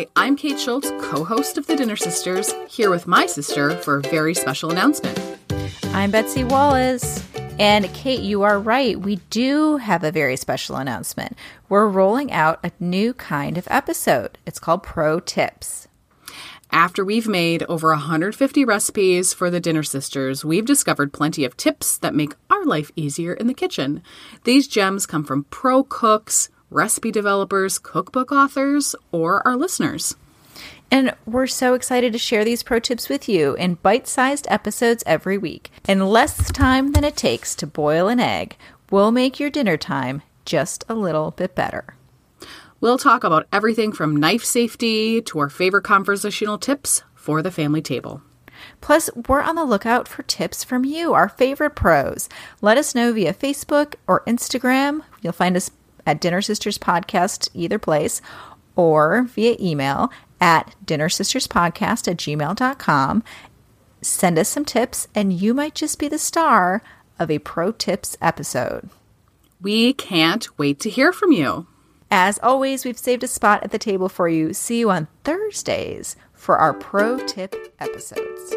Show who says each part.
Speaker 1: Hi, I'm Kate Schultz, co host of The Dinner Sisters, here with my sister for a very special announcement.
Speaker 2: I'm Betsy Wallace. And Kate, you are right. We do have a very special announcement. We're rolling out a new kind of episode. It's called Pro Tips.
Speaker 1: After we've made over 150 recipes for the Dinner Sisters, we've discovered plenty of tips that make our life easier in the kitchen. These gems come from pro cooks, recipe developers, cookbook authors, or our listeners.
Speaker 2: And we're so excited to share these pro tips with you in bite sized episodes every week. In less time than it takes to boil an egg, we'll make your dinner time just a little bit better.
Speaker 1: We'll talk about everything from knife safety to our favorite conversational tips for the family table.
Speaker 2: Plus, we're on the lookout for tips from you, our favorite pros. Let us know via Facebook or Instagram. You'll find us at Dinner Sisters Podcast, either place, or via email at dinnersisterspodcast at gmail.com. Send us some tips, and you might just be the star of a Pro Tips episode.
Speaker 1: We can't wait to hear from you.
Speaker 2: As always, we've saved a spot at the table for you. See you on Thursdays for our Pro Tip episodes.